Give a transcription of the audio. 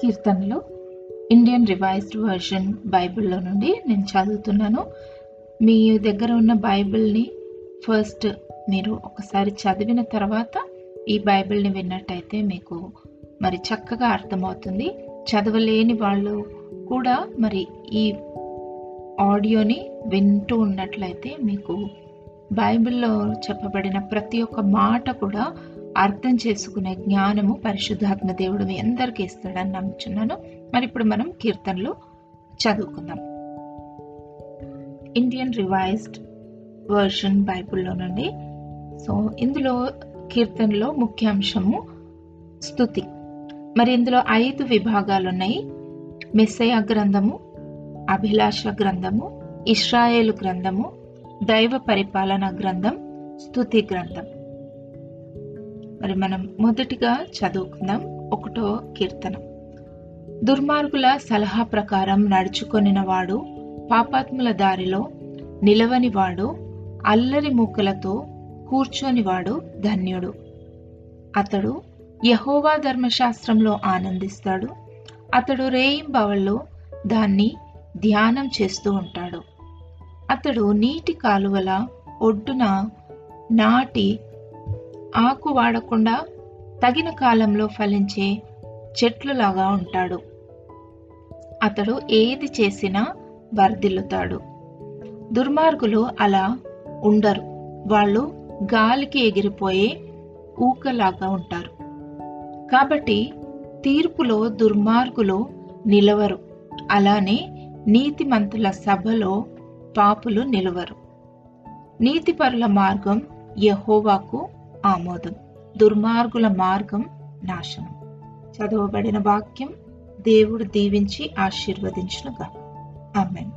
కీర్తనలు Indian revised version బైబిల్లో నుండి నేను చదువుతున్నాను. మీ దగ్గర ఉన్న బైబిల్ని ఫస్ట్ మీరు ఒకసారి చదివిన తర్వాత ఈ బైబిల్ని విన్నట్టయితే మీకు మరి చక్కగా అర్థమవుతుంది. చదవలేని వాళ్ళు కూడా మరి ఈ ఆడియోని వింటూ ఉన్నట్లయితే మీకు బైబిల్లో చెప్పబడిన ప్రతి ఒక్క మాట కూడా అర్థం చేసుకునే జ్ఞానము పరిశుద్ధాత్మ దేవుడు మీ అందరికీ ఇస్తాడని నమ్ముచున్నాను. మరి ఇప్పుడు మనం కీర్తనలు చదువుకుందాం. ఇండియన్ రివైజ్డ్ వర్షన్ బైబిల్లో నుండి. సో ఇందులో కీర్తనలో ముఖ్యాంశము స్థుతి మరి ఇందులో ఐదు విభాగాలు ఉన్నాయి మెస్సయ గ్రంథము అభిలాష గ్రంథము ఇస్రాయేలు గ్రంథము దైవ పరిపాలన గ్రంథం స్థుతి గ్రంథం. మరి మనం మొదటిగా చదువుకుందాం. ఒకటో కీర్తన. దుర్మార్గుల సలహా ప్రకారం నడుచుకొనిన వాడు పాపాత్ముల దారిలో నిలవనివాడు అల్లరి మూకలతో కూర్చొనివాడు ధన్యుడు. అతడు యహోవా ధర్మశాస్త్రంలో ఆనందిస్తాడు. అతడు రేయింబవళ్ళు దాన్ని ధ్యానం చేస్తూ ఉంటాడు. అతడు నీటి కాలువల ఒడ్డున నాటి ఆకు వాడకుండా తగిన కాలంలో ఫలించే చెట్లులాగా ఉంటాడు. అతడు ఏది చేసినా వర్ధిల్లుతాడు. దుర్మార్గులు అలా ఉండరు. వాళ్ళు గాలికి ఎగిరిపోయే ఊకలాగా ఉంటారు. కాబట్టి తీర్పులో దుర్మార్గులు నిలవరు. అలానే నీతిమంతుల సభలో పాపులు నిలవరు. నీతిపరుల మార్గం యహోవాకు ఆమోదం. దుర్మార్గుల మార్గం నాశనం. చదవబడిన వాక్యం దేవుడు దీవించి ఆశీర్వదించునుగా ఆమెన్.